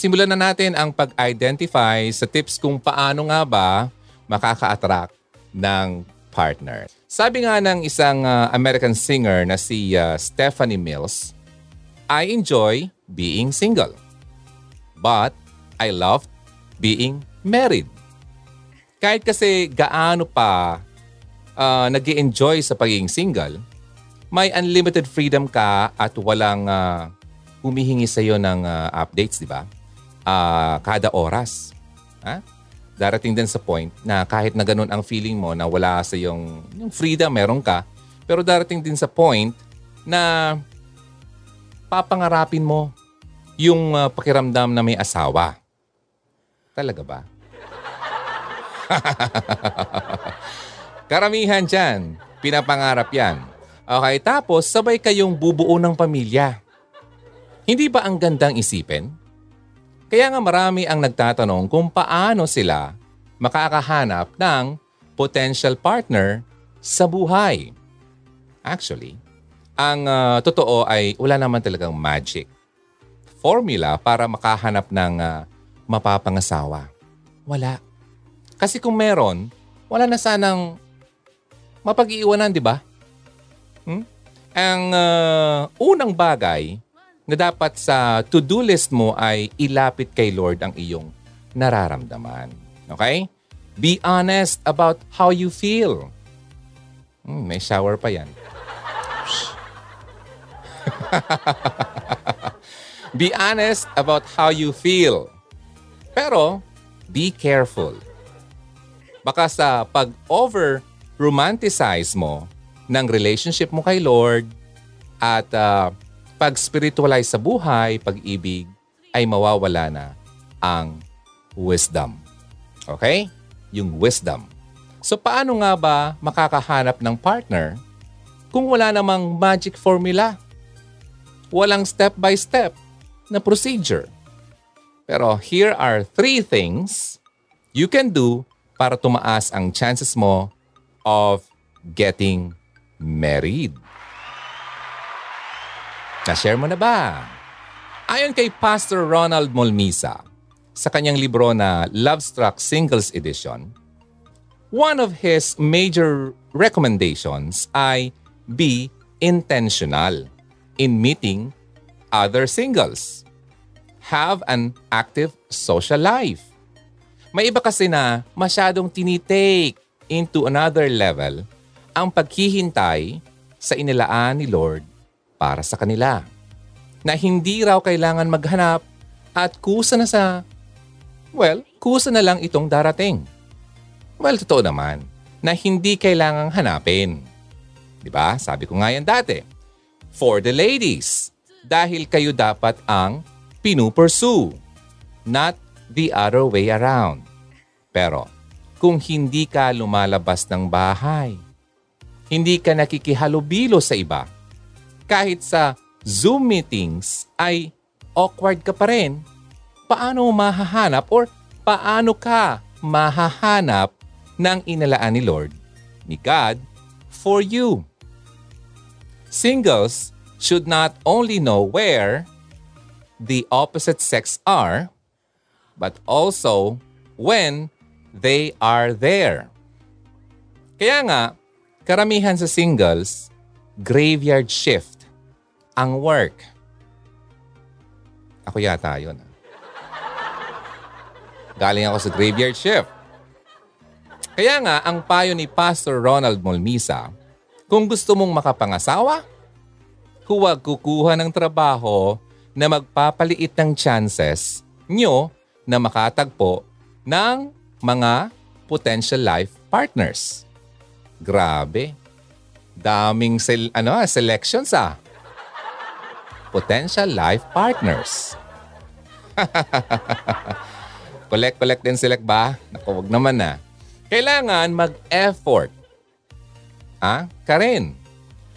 simulan na natin ang pag-identify sa tips kung paano nga ba makaka-attract ng partner. Sabi nga ng isang uh, American singer na si uh, Stephanie Mills, I enjoy being single. But I love being married. Kahit kasi gaano pa uh, nag enjoy sa pagiging single, may unlimited freedom ka at walang uh, humihingi sa iyo ng uh, updates, di ba? Uh, kada oras. Ha? Darating din sa point na kahit na ganun ang feeling mo na wala sa yung, yung freedom, meron ka, pero darating din sa point na papangarapin mo yung uh, pakiramdam na may asawa. Talaga ba? Karamihan dyan, pinapangarap yan. Okay, tapos sabay kayong bubuo ng pamilya. Hindi ba ang gandang isipin? Kaya nga marami ang nagtatanong kung paano sila makakahanap ng potential partner sa buhay. Actually, ang uh, totoo ay wala naman talagang magic formula para makahanap ng uh, mapapangasawa. Wala. Kasi kung meron, wala na sanang mapag-iiwanan, di ba? Hmm? Ang uh, unang bagay na dapat sa to-do list mo ay ilapit kay Lord ang iyong nararamdaman. Okay? Be honest about how you feel. Hmm, may shower pa yan. be honest about how you feel. Pero, be careful. Baka sa pag-over romanticize mo ng relationship mo kay Lord at uh, pag-spiritualize sa buhay, pag-ibig, ay mawawala na ang wisdom. Okay? Yung wisdom. So paano nga ba makakahanap ng partner kung wala namang magic formula? Walang step-by-step na procedure. Pero here are three things you can do para tumaas ang chances mo of getting married. Na-share mo na ba? Ayon kay Pastor Ronald Molmisa, sa kanyang libro na Love Struck Singles Edition, one of his major recommendations ay be intentional in meeting other singles. Have an active social life. May iba kasi na masyadong tinitake into another level ang paghihintay sa inilaan ni Lord para sa kanila. Na hindi raw kailangan maghanap at kusa na sa, well, kusa na lang itong darating. Well, totoo naman na hindi kailangang hanapin. Di ba? Sabi ko nga yan dati. For the ladies, dahil kayo dapat ang pinupursue, not the other way around. Pero, kung hindi ka lumalabas ng bahay, hindi ka nakikihalubilo sa iba, kahit sa Zoom meetings ay awkward ka pa rin, paano mahahanap or paano ka mahahanap ng inalaan ni Lord, ni God, for you? Singles should not only know where the opposite sex are, but also when they are there. Kaya nga, karamihan sa singles, graveyard shift ang work. Ako yata yun. Ah. Galing ako sa graveyard shift. Kaya nga, ang payo ni Pastor Ronald Molmisa, kung gusto mong makapangasawa, huwag kukuha ng trabaho na magpapaliit ng chances nyo na makatagpo ng mga potential life partners. Grabe. Daming sel- ano, selections ah potential life partners. collect, collect din select ba? Naku, wag naman na. Kailangan mag-effort. Ah, Karen.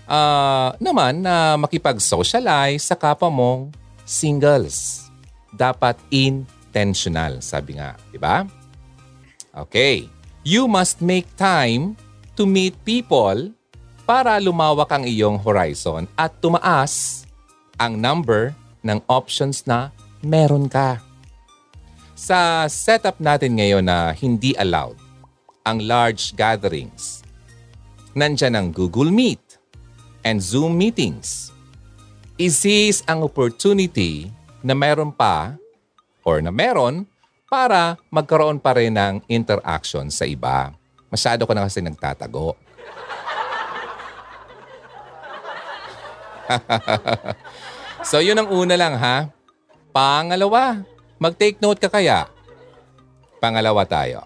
Uh, naman na makipag-socialize sa kapwa mong singles. Dapat intentional, sabi nga. Di ba? Okay. You must make time to meet people para lumawak ang iyong horizon at tumaas ang number ng options na meron ka. Sa setup natin ngayon na hindi allowed ang large gatherings, nandyan ang Google Meet and Zoom meetings. Isis ang opportunity na meron pa or na meron para magkaroon pa rin ng interaction sa iba. Masyado ka na kasi nagtatago. so yun ang una lang ha. Pangalawa, mag-take note ka kaya. Pangalawa tayo.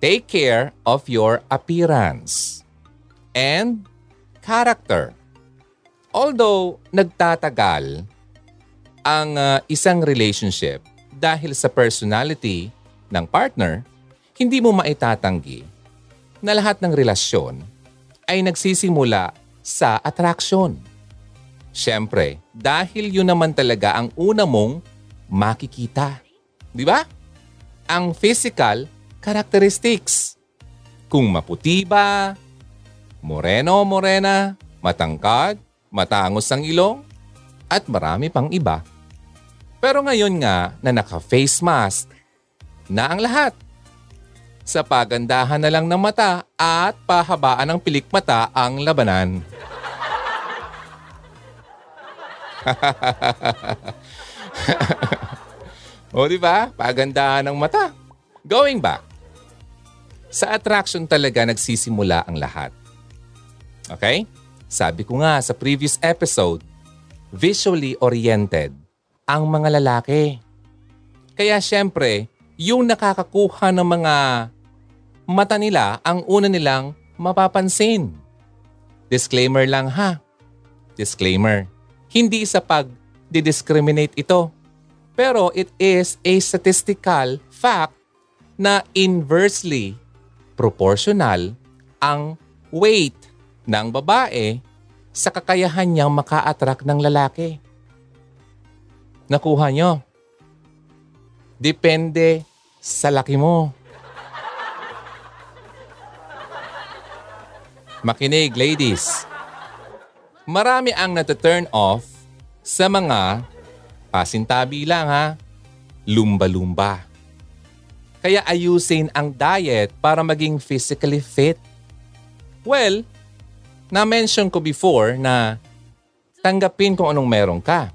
Take care of your appearance and character. Although nagtatagal ang uh, isang relationship dahil sa personality ng partner, hindi mo maitatanggi na lahat ng relasyon ay nagsisimula sa attraction. Siyempre, dahil yun naman talaga ang una mong makikita. Di ba? Ang physical characteristics. Kung maputi ba, moreno morena, matangkad, matangos ang ilong, at marami pang iba. Pero ngayon nga na naka-face mask na ang lahat. Sa pagandahan na lang ng mata at pahabaan ng pilik mata ang labanan. o di ba? Pagandahan ng mata. Going back. Sa attraction talaga nagsisimula ang lahat. Okay? Sabi ko nga sa previous episode, visually oriented ang mga lalaki. Kaya syempre, yung nakakakuha ng mga mata nila ang una nilang mapapansin. Disclaimer lang ha. Disclaimer hindi sa pag-discriminate ito. Pero it is a statistical fact na inversely proportional ang weight ng babae sa kakayahan niyang maka-attract ng lalaki. Nakuha niyo? Depende sa laki mo. Makinig, ladies marami ang nata-turn off sa mga pasintabi lang ha, lumba-lumba. Kaya ayusin ang diet para maging physically fit. Well, na-mention ko before na tanggapin kung anong meron ka.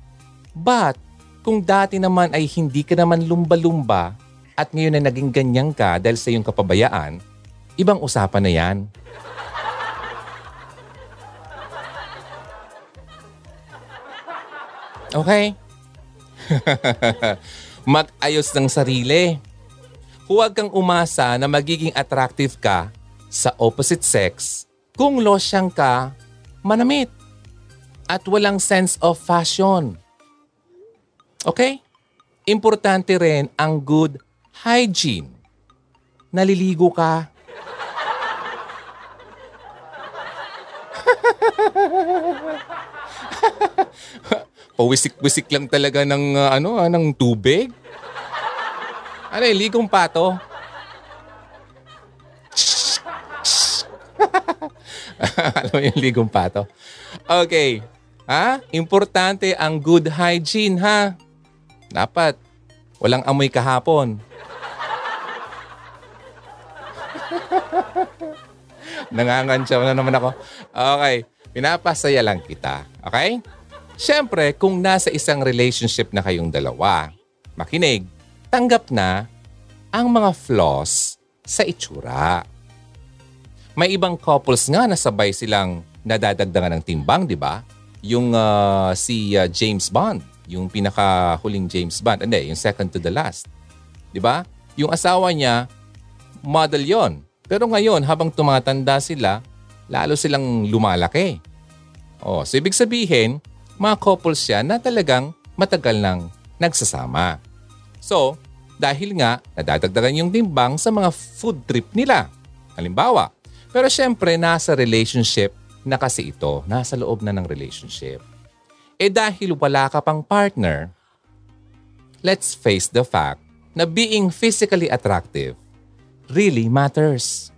But kung dati naman ay hindi ka naman lumba-lumba at ngayon na naging ganyan ka dahil sa iyong kapabayaan, ibang usapan na yan. Okay? Mag-ayos ng sarili. Huwag kang umasa na magiging attractive ka sa opposite sex kung losyang ka, manamit, at walang sense of fashion. Okay? Importante rin ang good hygiene. Naliligo ka. Pawisik-wisik lang talaga ng uh, ano, uh, ng tubig. Ano eh, ligong pato? Alam mo yung ligong pato? Okay. Ha? Importante ang good hygiene, ha? Dapat. Walang amoy kahapon. Nangangansyaw na naman ako. Okay. Pinapasaya lang kita. Okay? Siyempre, kung nasa isang relationship na kayong dalawa, makinig, tanggap na ang mga flaws sa itsura. May ibang couples nga na sabay silang nadadagdagan ng timbang, di ba? Yung uh, si uh, James Bond, yung pinakahuling James Bond, hindi, yung second to the last. Di ba? Yung asawa niya, model yon. Pero ngayon, habang tumatanda sila, lalo silang lumalaki. Oh, so ibig sabihin, mga couples siya na talagang matagal nang nagsasama. So, dahil nga nadadagdagan yung timbang sa mga food trip nila. Halimbawa, pero syempre nasa relationship na kasi ito, nasa loob na ng relationship. Eh dahil wala ka pang partner, let's face the fact na being physically attractive really matters.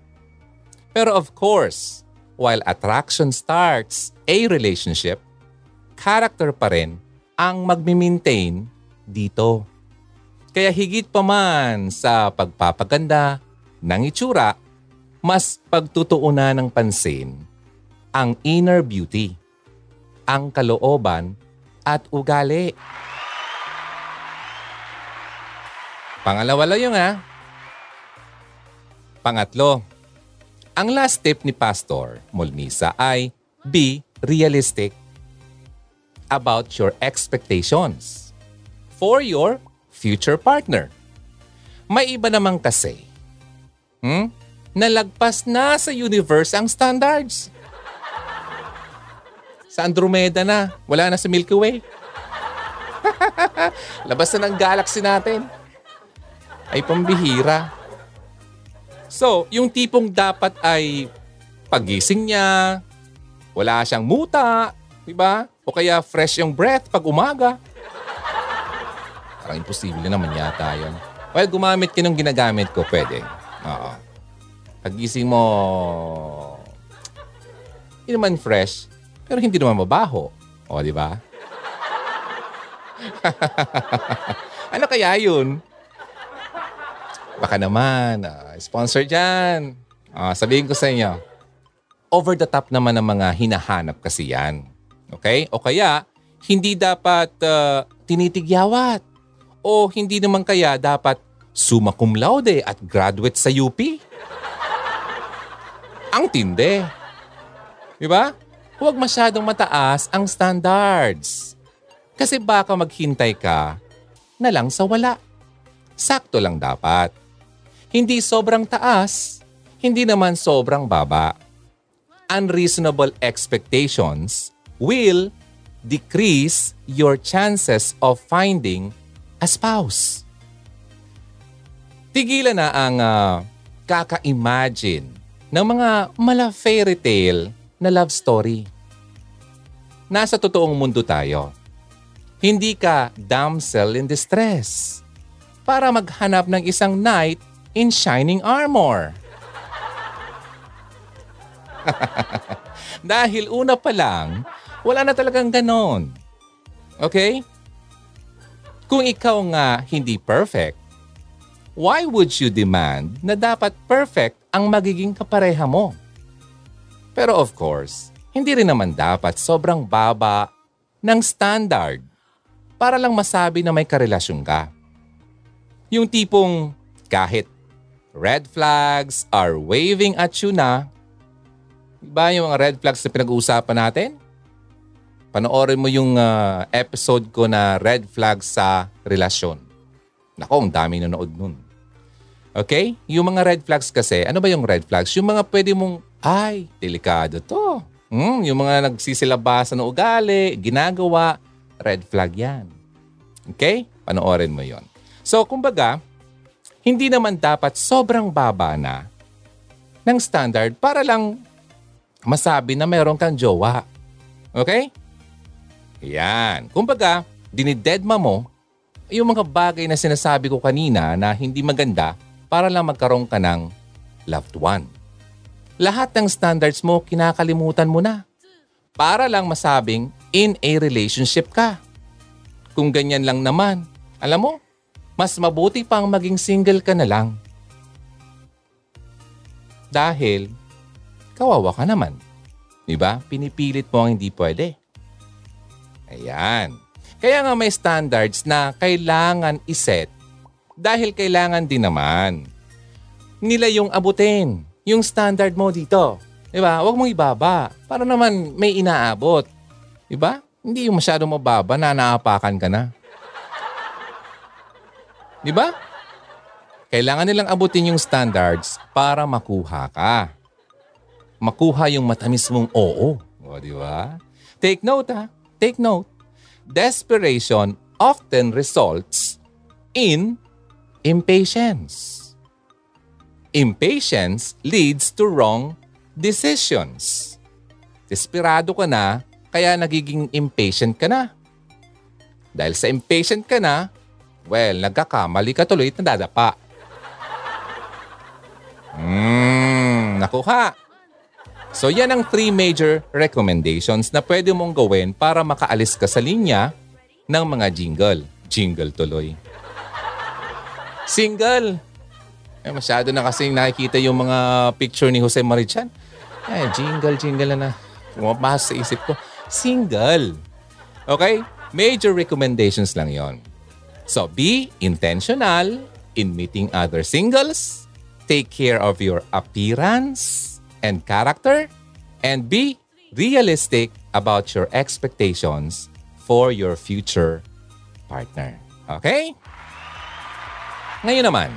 Pero of course, while attraction starts a relationship, character pa rin ang magmi-maintain dito. Kaya higit pa man sa pagpapaganda ng itsura, mas pagtutuunan ng pansin ang inner beauty, ang kalooban at ugali. Pangalawa lang yung ha. Pangatlo, ang last tip ni Pastor Molmisa ay be realistic about your expectations for your future partner. May iba naman kasi, hmm, nalagpas na sa universe ang standards. Sa Andromeda na, wala na sa Milky Way. Labas na ng galaxy natin. Ay pambihira. So, yung tipong dapat ay pagising niya, wala siyang muta, di ba? O kaya fresh yung breath pag umaga. Parang imposible naman yata yun. Well, gumamit ka nung ginagamit ko, pwede. Oo. Pagising mo, hindi naman fresh, pero hindi naman mabaho. O, di ba? ano kaya yun? Baka naman, uh, sponsor dyan. Uh, sabihin ko sa inyo, over the top naman ng mga hinahanap kasi yan. Okay? O kaya, hindi dapat uh, tinitigyawat. O hindi naman kaya dapat summa cum laude at graduate sa UP. Ang tindi. Di ba? Huwag masyadong mataas ang standards. Kasi baka maghintay ka na lang sa wala. Sakto lang dapat. Hindi sobrang taas, hindi naman sobrang baba. Unreasonable expectations will decrease your chances of finding a spouse. Tigilan na ang uh, kaka-imagine ng mga mala fairy tale na love story. Nasa totoong mundo tayo. Hindi ka damsel in distress para maghanap ng isang knight in shining armor. Dahil una pa lang, wala na talagang ganon. Okay? Kung ikaw nga hindi perfect, why would you demand na dapat perfect ang magiging kapareha mo? Pero of course, hindi rin naman dapat sobrang baba ng standard para lang masabi na may karelasyon ka. Yung tipong kahit red flags are waving at you na. Diba yung mga red flags na pinag-uusapan natin? Panoorin mo yung uh, episode ko na red flags sa relasyon. Nako, ang dami nanood nun. Okay? Yung mga red flags kasi, ano ba yung red flags? Yung mga pwede mong, ay, delikado to. Hmm, yung mga nagsisilabasan ng ugali, ginagawa, red flag yan. Okay? Panoorin mo yon. So, kumbaga, hindi naman dapat sobrang baba na ng standard para lang masabi na meron kang jowa. Okay? Yan. Kumbaga, dinidedma mo yung mga bagay na sinasabi ko kanina na hindi maganda para lang magkaroon ka ng loved one. Lahat ng standards mo, kinakalimutan mo na. Para lang masabing in a relationship ka. Kung ganyan lang naman, alam mo, mas mabuti pang maging single ka na lang. Dahil, kawawa ka naman. Diba? Pinipilit mo ang hindi pwede. Ayan. Kaya nga may standards na kailangan iset dahil kailangan din naman nila yung abutin, yung standard mo dito. Diba? Huwag mong ibaba para naman may inaabot. Diba? Hindi yung masyadong mababa na naapakan ka na. Di ba? Kailangan nilang abutin yung standards para makuha ka. Makuha yung matamis mong oo. O, di ba? Take note ha. Take note. Desperation often results in impatience. Impatience leads to wrong decisions. Desperado ka na, kaya nagiging impatient ka na. Dahil sa impatient ka na, Well, nagkakamali ka tuloy at nadadapa. Hmm, nakuha. So yan ang three major recommendations na pwede mong gawin para makaalis ka sa linya ng mga jingle. Jingle tuloy. Single. Eh, masyado na kasing nakikita yung mga picture ni Jose Marichan. Eh, jingle, jingle na na. Pumapasok sa isip ko. Single. Okay? Major recommendations lang yon. So, be intentional in meeting other singles. Take care of your appearance and character. And be realistic about your expectations for your future partner. Okay? Ngayon naman,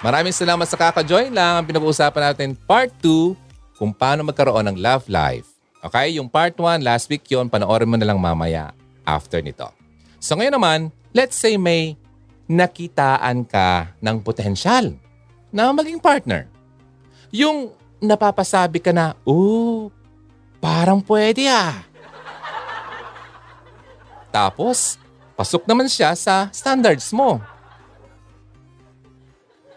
maraming salamat sa kaka-join lang. Ang pinag-uusapan natin, part 2, kung paano magkaroon ng love life. Okay? Yung part 1, last week yon panoorin mo na lang mamaya after nito. So ngayon naman, let's say may nakitaan ka ng potensyal na maging partner. Yung napapasabi ka na, oh, parang pwede ah. Tapos, pasok naman siya sa standards mo.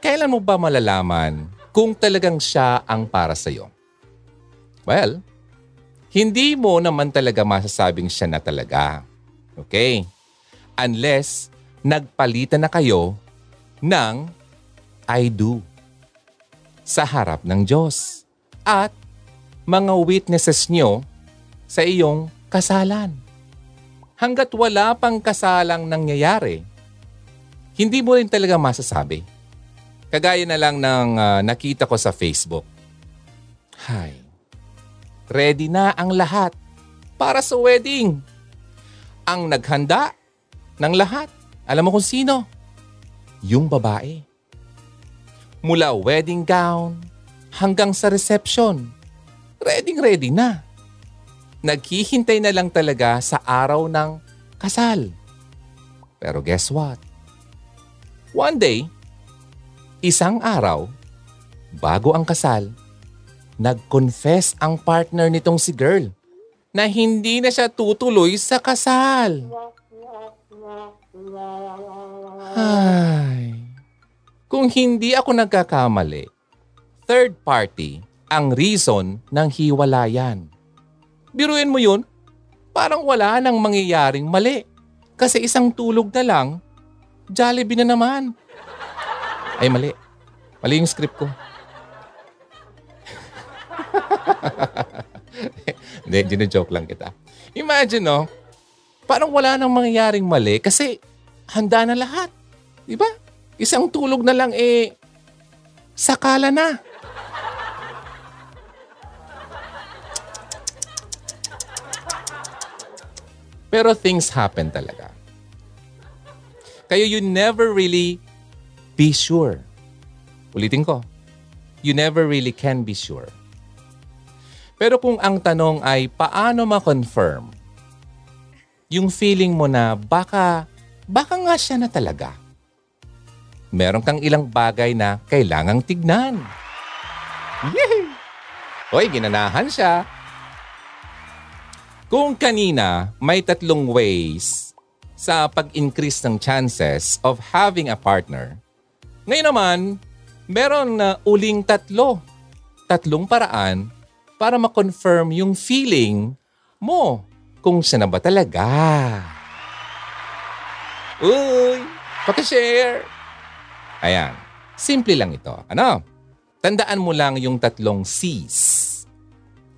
Kailan mo ba malalaman kung talagang siya ang para sa'yo? Well, hindi mo naman talaga masasabing siya na talaga. Okay? Unless nagpalitan na kayo ng I do sa harap ng Diyos at mga witnesses nyo sa iyong kasalan. Hanggat wala pang kasalang nangyayari, hindi mo rin talaga masasabi Kagaya na lang ng uh, nakita ko sa Facebook. Hay, ready na ang lahat para sa wedding. Ang naghanda ng lahat, alam mo kung sino? Yung babae. Mula wedding gown hanggang sa reception, ready-ready na. Naghihintay na lang talaga sa araw ng kasal. Pero guess what? One day, Isang araw, bago ang kasal, nag-confess ang partner nitong si girl na hindi na siya tutuloy sa kasal. Ay, kung hindi ako nagkakamali, third party ang reason ng hiwalayan. Biruin mo yun, parang wala nang mangyayaring mali. Kasi isang tulog na lang, Jollibee na naman. Ay, mali. Mali yung script ko. Hindi, joke lang kita. Imagine, no? Parang wala nang mangyayaring mali kasi handa na lahat. Di ba? Isang tulog na lang eh, sakala na. Pero things happen talaga. Kayo you never really be sure. Ulitin ko, you never really can be sure. Pero kung ang tanong ay paano ma-confirm yung feeling mo na baka, baka nga siya na talaga. Meron kang ilang bagay na kailangang tignan. Yay! Hoy, ginanahan siya. Kung kanina may tatlong ways sa pag-increase ng chances of having a partner, ngayon naman, meron na uling tatlo. Tatlong paraan para ma-confirm yung feeling mo kung siya na ba talaga. Uy, pakishare. Ayan, simple lang ito. Ano? Tandaan mo lang yung tatlong C's.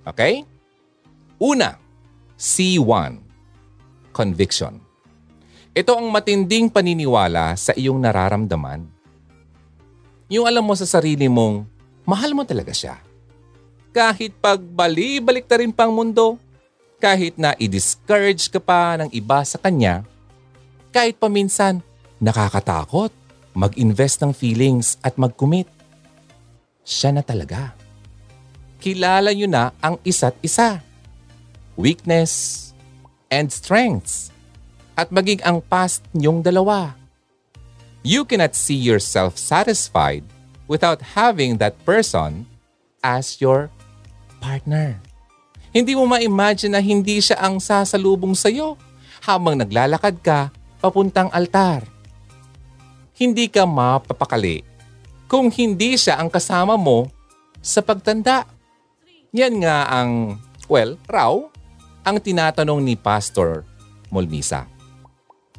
Okay? Una, C1, conviction. Ito ang matinding paniniwala sa iyong nararamdaman yung alam mo sa sarili mong mahal mo talaga siya. Kahit pagbali-balik na rin pang mundo, kahit na i-discourage ka pa ng iba sa kanya, kahit paminsan nakakatakot mag-invest ng feelings at mag-commit, siya na talaga. Kilala nyo na ang isa't isa. Weakness and strengths. At maging ang past nyong dalawa You cannot see yourself satisfied without having that person as your partner. Hindi mo ma-imagine na hindi siya ang sasalubong sa iyo habang naglalakad ka papuntang altar. Hindi ka mapapakali kung hindi siya ang kasama mo sa pagtanda. Yan nga ang, well, raw, ang tinatanong ni Pastor Molmisa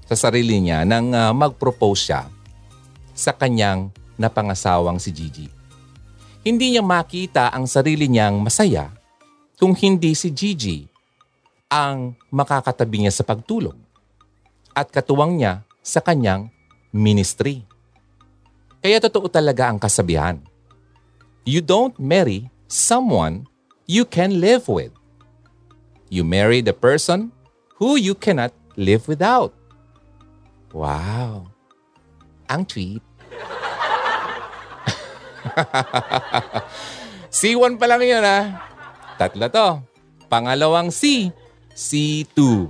sa sarili niya nang uh, mag-propose siya sa kanyang napangasawang si Gigi. Hindi niya makita ang sarili niyang masaya kung hindi si Gigi ang makakatabi niya sa pagtulog at katuwang niya sa kanyang ministry. Kaya totoo talaga ang kasabihan. You don't marry someone you can live with. You marry the person who you cannot live without. Wow. Ang tweet. C1 pa lang yun ha. Tatlo to. Pangalawang C, C2.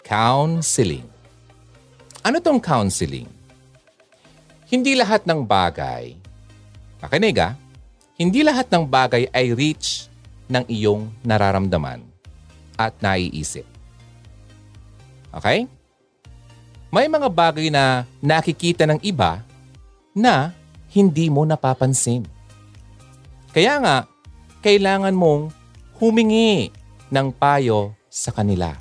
Counseling. Ano tong counseling? Hindi lahat ng bagay, makinig ah, hindi lahat ng bagay ay reach ng iyong nararamdaman at naiisip. Okay? May mga bagay na nakikita ng iba na hindi mo napapansin. Kaya nga, kailangan mong humingi ng payo sa kanila.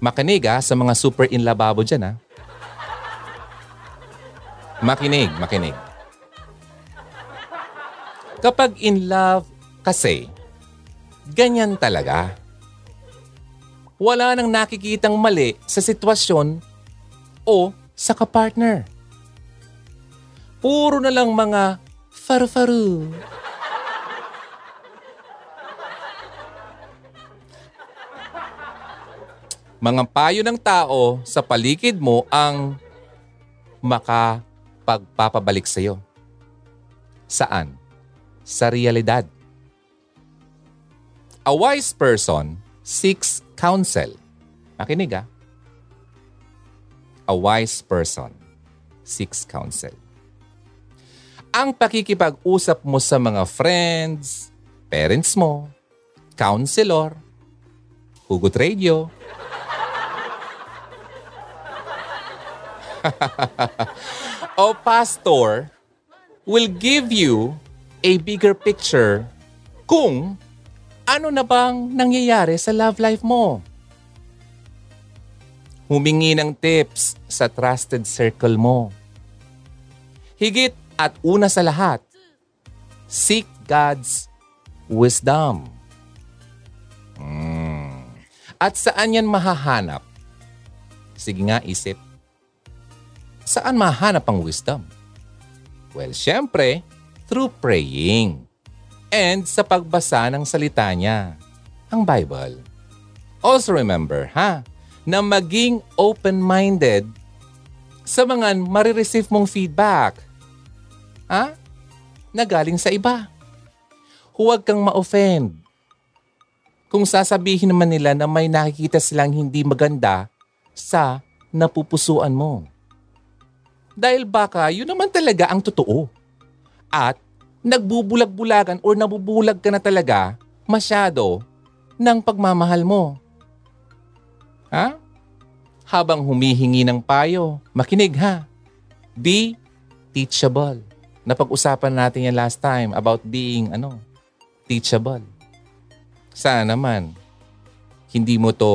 Makinig ha, sa mga super in lababo dyan ha. Makinig, makinig. Kapag in love kasi, ganyan talaga. Wala nang nakikitang mali sa sitwasyon o sa kapartner. Puro na lang mga faru-faru. Mga payo ng tao sa paligid mo ang makapagpapabalik sa iyo. Saan? Sa realidad. A wise person seeks counsel. Makinig ah. A wise person seeks counsel. Ang pakikipag-usap mo sa mga friends, parents mo, counselor, hugot radio, o pastor will give you a bigger picture kung ano na bang nangyayari sa love life mo. Humingi ng tips sa trusted circle mo. Higit at una sa lahat, seek God's wisdom. Mm. At saan yan mahahanap? Sige nga, isip. Saan mahanap ang wisdom? Well, syempre, through praying and sa pagbasa ng salita niya, ang Bible. Also remember, ha, na maging open-minded sa mga marireceive mong feedback. Ha? Na galing sa iba. Huwag kang ma-offend. Kung sasabihin naman nila na may nakikita silang hindi maganda sa napupusuan mo. Dahil baka yun naman talaga ang totoo. At nagbubulag-bulagan or nabubulag ka na talaga masyado ng pagmamahal mo. Ha? Habang humihingi ng payo, makinig ha. Be teachable. Napag-usapan natin yan last time about being ano, teachable. Sana naman, hindi mo to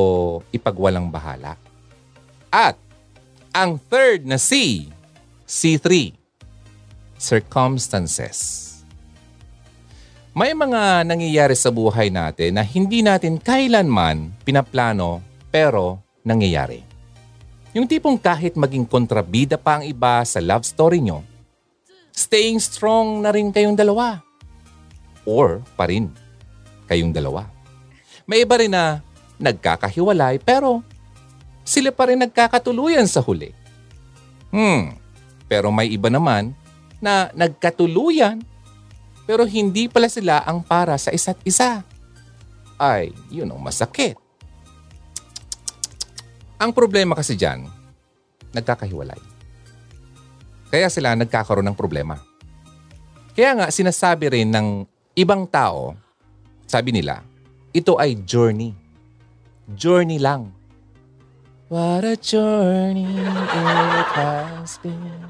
ipagwalang bahala. At ang third na C C3. Circumstances. May mga nangyayari sa buhay natin na hindi natin kailanman pinaplano pero nangyayari. Yung tipong kahit maging kontrabida pa ang iba sa love story nyo, staying strong na rin kayong dalawa. Or pa rin kayong dalawa. May iba rin na nagkakahiwalay pero sila pa rin nagkakatuluyan sa huli. Hmm, pero may iba naman na nagkatuluyan pero hindi pala sila ang para sa isa't isa. Ay, yun ang masakit. Ang problema kasi dyan, nagkakahiwalay. Kaya sila nagkakaroon ng problema. Kaya nga sinasabi rin ng ibang tao, sabi nila, ito ay journey. Journey lang. What a journey it has been.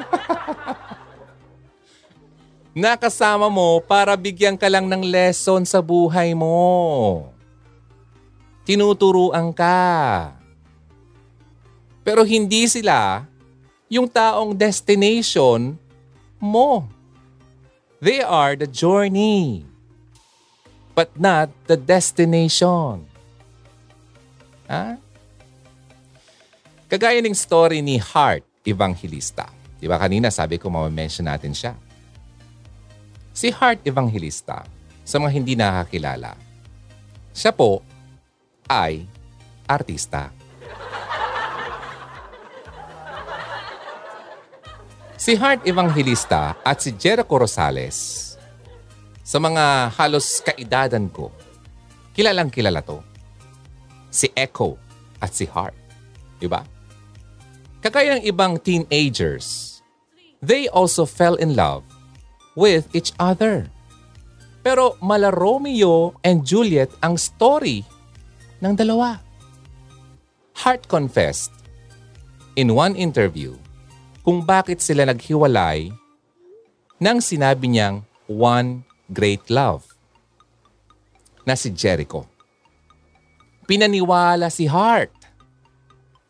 Nakasama mo para bigyan ka lang ng lesson sa buhay mo. Tinuturuan ka. Pero hindi sila yung taong destination mo. They are the journey, but not the destination. Ha? Kagaya ng story ni Hart Evangelista. Di ba kanina sabi ko ma-mention natin siya. Si Hart Evangelista, sa mga hindi nakakilala, siya po ay artista. Si Hart Evangelista at si Jericho Rosales, sa mga halos kaidadan ko, kilalang kilala to. Si Echo at si Hart. Diba? Kagaya ng ibang teenagers, they also fell in love with each other. Pero mala Romeo and Juliet ang story ng dalawa. Hart confessed in one interview kung bakit sila naghiwalay nang sinabi niyang one great love na si Jericho. Pinaniwala si Hart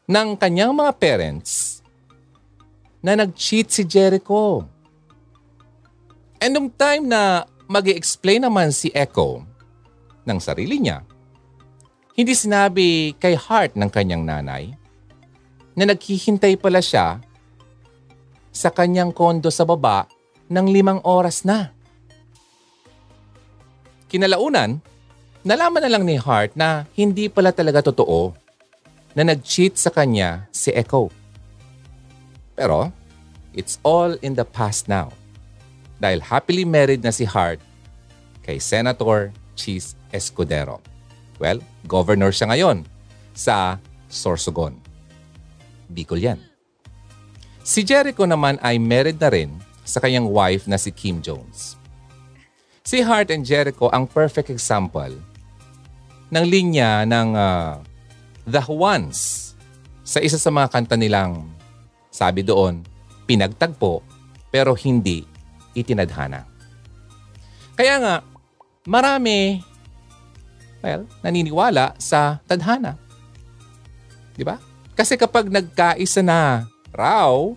ng kanyang mga parents na nag-cheat si Jericho. And nung time na mag explain naman si Echo ng sarili niya, hindi sinabi kay Hart ng kanyang nanay na naghihintay pala siya sa kanyang kondo sa baba ng limang oras na. Kinalaunan, nalaman na lang ni Hart na hindi pala talaga totoo na nag-cheat sa kanya si Echo. Pero, it's all in the past now. Dahil happily married na si Hart kay Senator Cheese Escudero. Well, governor siya ngayon sa Sorsogon. Bicol yan. Si Jericho naman ay married na rin sa kanyang wife na si Kim Jones. Si Hart and Jericho ang perfect example ng linya ng uh, The Juans sa isa sa mga kanta nilang sabi doon, pinagtagpo pero hindi itinadhana. Kaya nga, marami well, naniniwala sa tadhana. Di ba? Kasi kapag nagkaisa na raw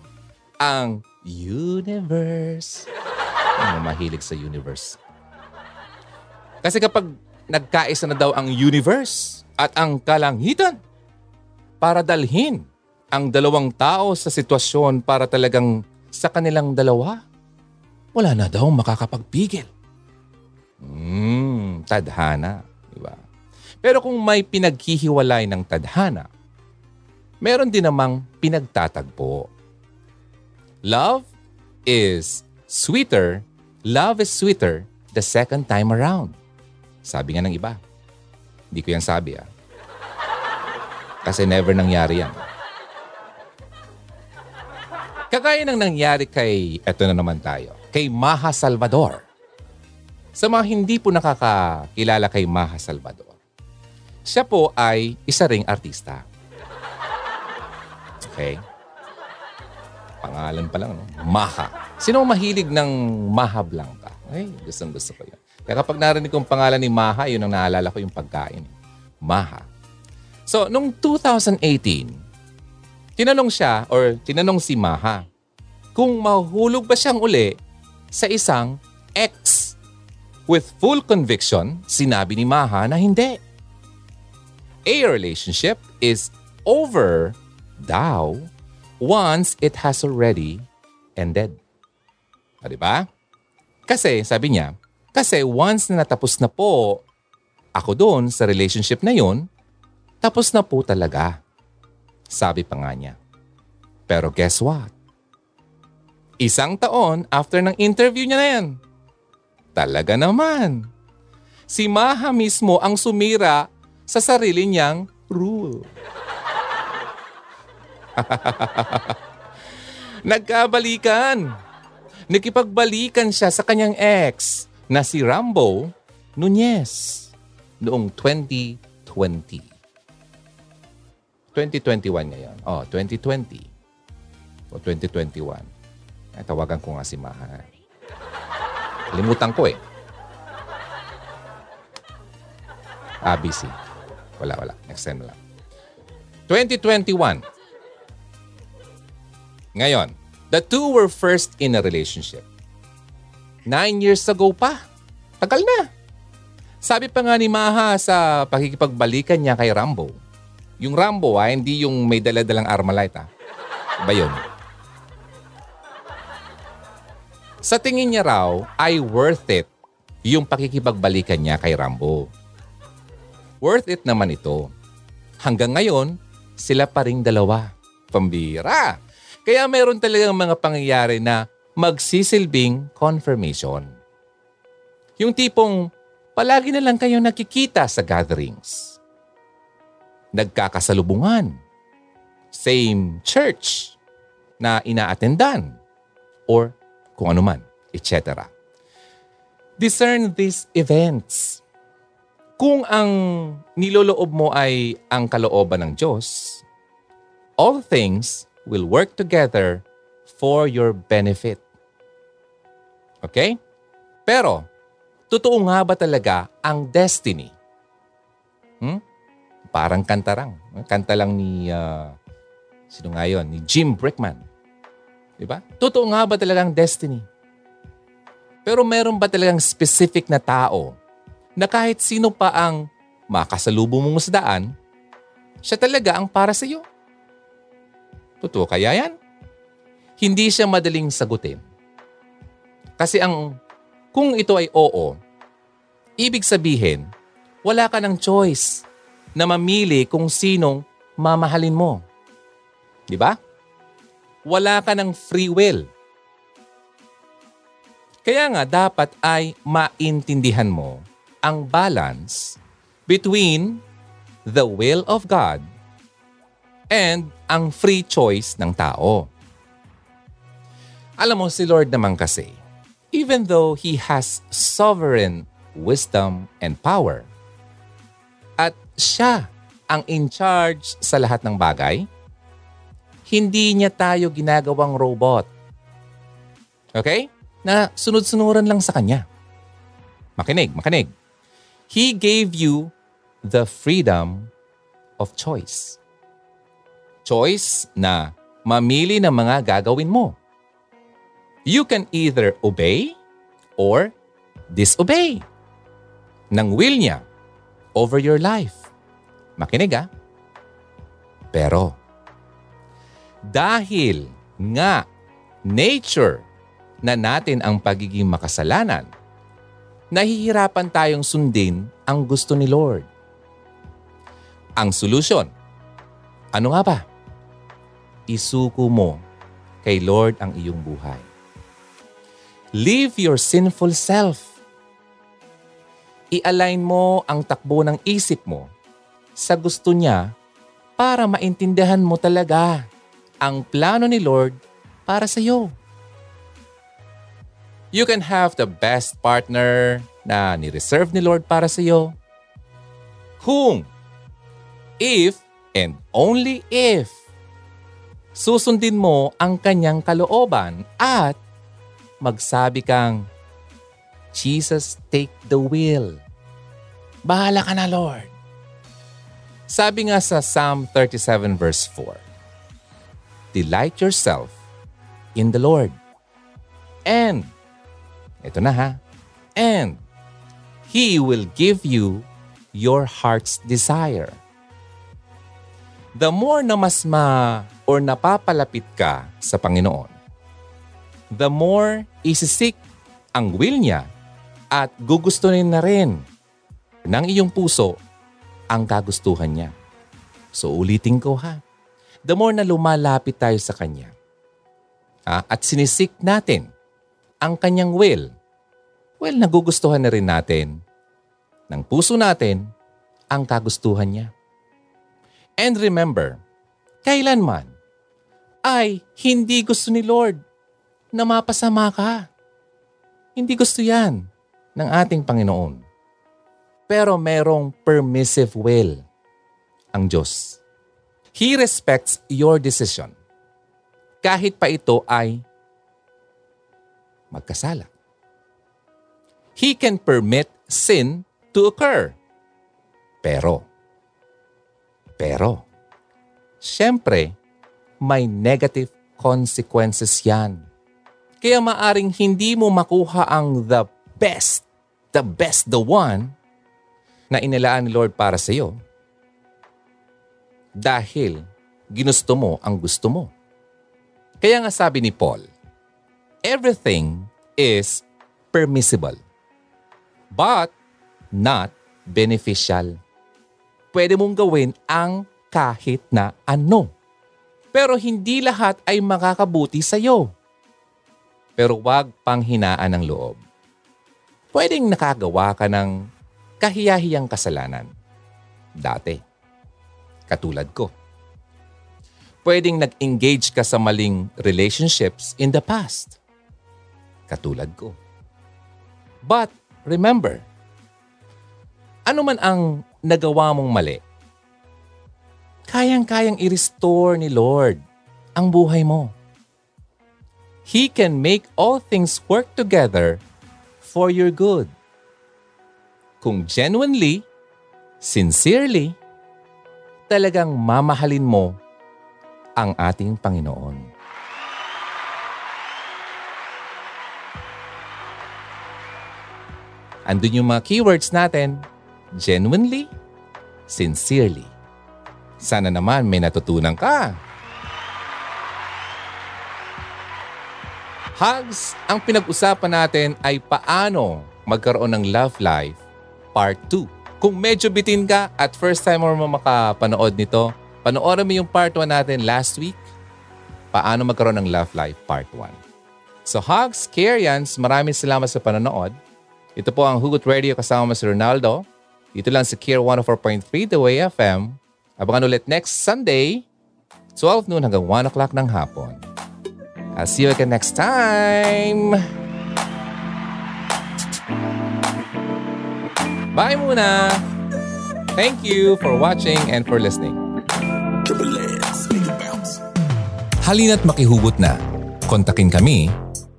ang universe. Ano mahilig sa universe? Kasi kapag nagkaisa na daw ang universe at ang kalangitan para dalhin ang dalawang tao sa sitwasyon para talagang sa kanilang dalawa, wala na daw makakapagpigil. Hmm, tadhana. Diba? Pero kung may pinaghihiwalay ng tadhana, meron din namang pinagtatagpo. Love is sweeter, love is sweeter the second time around. Sabi nga ng iba. Hindi ko yan sabi ah. Kasi never nangyari yan. Kagaya ng nangyari kay, eto na naman tayo, kay Maha Salvador. Sa mga hindi po nakakakilala kay Maha Salvador, siya po ay isa ring artista. Okay? Pangalan pa lang, no? Maha. Sino mahilig ng Maha Blanca? Ay, gustong gusto ko yun. Kaya kapag narinig kong pangalan ni Maha, yun ang naalala ko yung pagkain. Maha. So, nung 2018, tinanong siya or tinanong si Maha kung mahulog ba siyang uli sa isang ex. With full conviction, sinabi ni Maha na hindi. A relationship is over daw once it has already ended. O, diba? Kasi, sabi niya, kasi once na natapos na po ako doon sa relationship na yon, tapos na po talaga. Sabi pa nga niya. Pero guess what? Isang taon after ng interview niya na yan, talaga naman. Si Maha mismo ang sumira sa sarili niyang rule. Nagkabalikan. Nakipagbalikan siya sa kanyang ex na si Rambo Nunez noong 2020. 2021 ngayon. Oh, 2020. O 2021. Ay, tawagan ko nga si Maha. Limutan ko eh. ABC. Wala, wala. Next time lang. 2021. Ngayon, the two were first in a relationship. Nine years ago pa. Tagal na. Sabi pa nga ni Maha sa pakikipagbalikan niya kay Rambo. Yung Rambo ah, hindi yung may daladalang armalite ah. Ba yun? Sa tingin niya raw ay worth it yung pakikipagbalikan niya kay Rambo. Worth it naman ito. Hanggang ngayon, sila pa ring dalawa. Pambira. Kaya meron talagang mga pangyayari na magsisilbing confirmation. Yung tipong palagi na lang kayong nakikita sa gatherings. Nagkakasalubungan. Same church na inaatendan. Or kung ano man, etc. Discern these events. Kung ang niloloob mo ay ang kalooban ng Diyos, all things will work together for your benefit. Okay? Pero, totoo nga ba talaga ang destiny? Hmm? Parang kantarang. Kanta lang ni, uh, sino nga yun? Ni Jim Brickman. Diba? Totoo nga ba talagang destiny? Pero meron ba talagang specific na tao na kahit sino pa ang makasalubong mong daan, siya talaga ang para sa iyo? Totoo kaya yan? Hindi siya madaling sagutin. Kasi ang kung ito ay oo, ibig sabihin, wala ka ng choice na mamili kung sinong mamahalin mo. Di ba? wala ka ng free will. Kaya nga dapat ay maintindihan mo ang balance between the will of God and ang free choice ng tao. Alam mo, si Lord naman kasi, even though He has sovereign wisdom and power, at siya ang in charge sa lahat ng bagay, hindi niya tayo ginagawang robot. Okay? Na sunod-sunuran lang sa kanya. Makinig, makinig. He gave you the freedom of choice. Choice na mamili ng mga gagawin mo. You can either obey or disobey ng will niya over your life. Makinig ah. Pero, dahil nga nature na natin ang pagiging makasalanan, nahihirapan tayong sundin ang gusto ni Lord. Ang solusyon, ano nga ba? Isuko mo kay Lord ang iyong buhay. Leave your sinful self. I-align mo ang takbo ng isip mo sa gusto niya para maintindihan mo talaga ang plano ni Lord para sa iyo. You can have the best partner na ni-reserve ni Lord para sa iyo. Kung, if, and only if, susundin mo ang kanyang kalooban at magsabi kang, Jesus, take the wheel. Bahala ka na, Lord. Sabi nga sa Psalm 37 verse 4, delight yourself in the Lord. And, ito na ha, and He will give you your heart's desire. The more na mas ma or napapalapit ka sa Panginoon, the more isisik ang will niya at gugustuhin na rin ng iyong puso ang kagustuhan niya. So ulitin ko ha the more na lumalapit tayo sa Kanya ah, at sinisik natin ang Kanyang will, well, nagugustuhan na rin natin ng puso natin ang kagustuhan niya. And remember, kailanman ay hindi gusto ni Lord na mapasama ka. Hindi gusto yan ng ating Panginoon. Pero merong permissive will ang Diyos. He respects your decision. Kahit pa ito ay magkasala. He can permit sin to occur. Pero, pero, siyempre, may negative consequences yan. Kaya maaring hindi mo makuha ang the best, the best, the one na inilaan ni Lord para sa iyo dahil ginusto mo ang gusto mo. Kaya nga sabi ni Paul, everything is permissible but not beneficial. Pwede mong gawin ang kahit na ano. Pero hindi lahat ay makakabuti sa iyo pero wag panghinaan ng loob. Pwedeng nakagawa ka ng kahiyahiyang kasalanan. Dati. Katulad ko. Pwedeng nag-engage ka sa maling relationships in the past. Katulad ko. But remember, ano man ang nagawa mong mali, kayang-kayang i-restore ni Lord ang buhay mo. He can make all things work together for your good. Kung genuinely, sincerely, talagang mamahalin mo ang ating Panginoon. Andun yung mga keywords natin, genuinely, sincerely. Sana naman may natutunan ka. Hugs, ang pinag-usapan natin ay paano magkaroon ng love life part 2. Kung medyo bitin ka at first time mo makapanood nito, panoorin mo yung part 1 natin last week. Paano magkaroon ng love life part 1. So Hugs, Karians, maraming salamat sa panonood. Ito po ang Hugot Radio kasama mo si Ronaldo. Dito lang sa Care 104.3 The Way FM. Abangan ulit next Sunday, 12 noon hanggang 1 o'clock ng hapon. I'll see you again next time. Bye muna. Thank you for watching and for listening. Halina't makihugot na. Kontakin kami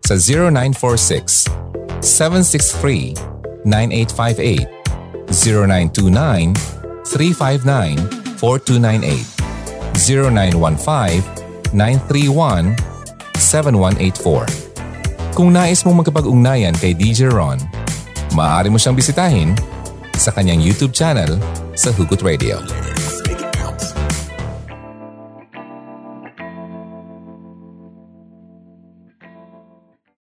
sa 0946 763 9858 0929 359 4298 0915 931 7184. Kung nais mong magkapag-ugnayan kay DJ Ron, maaari mo siyang bisitahin sa kanyang YouTube channel sa Hugot Radio.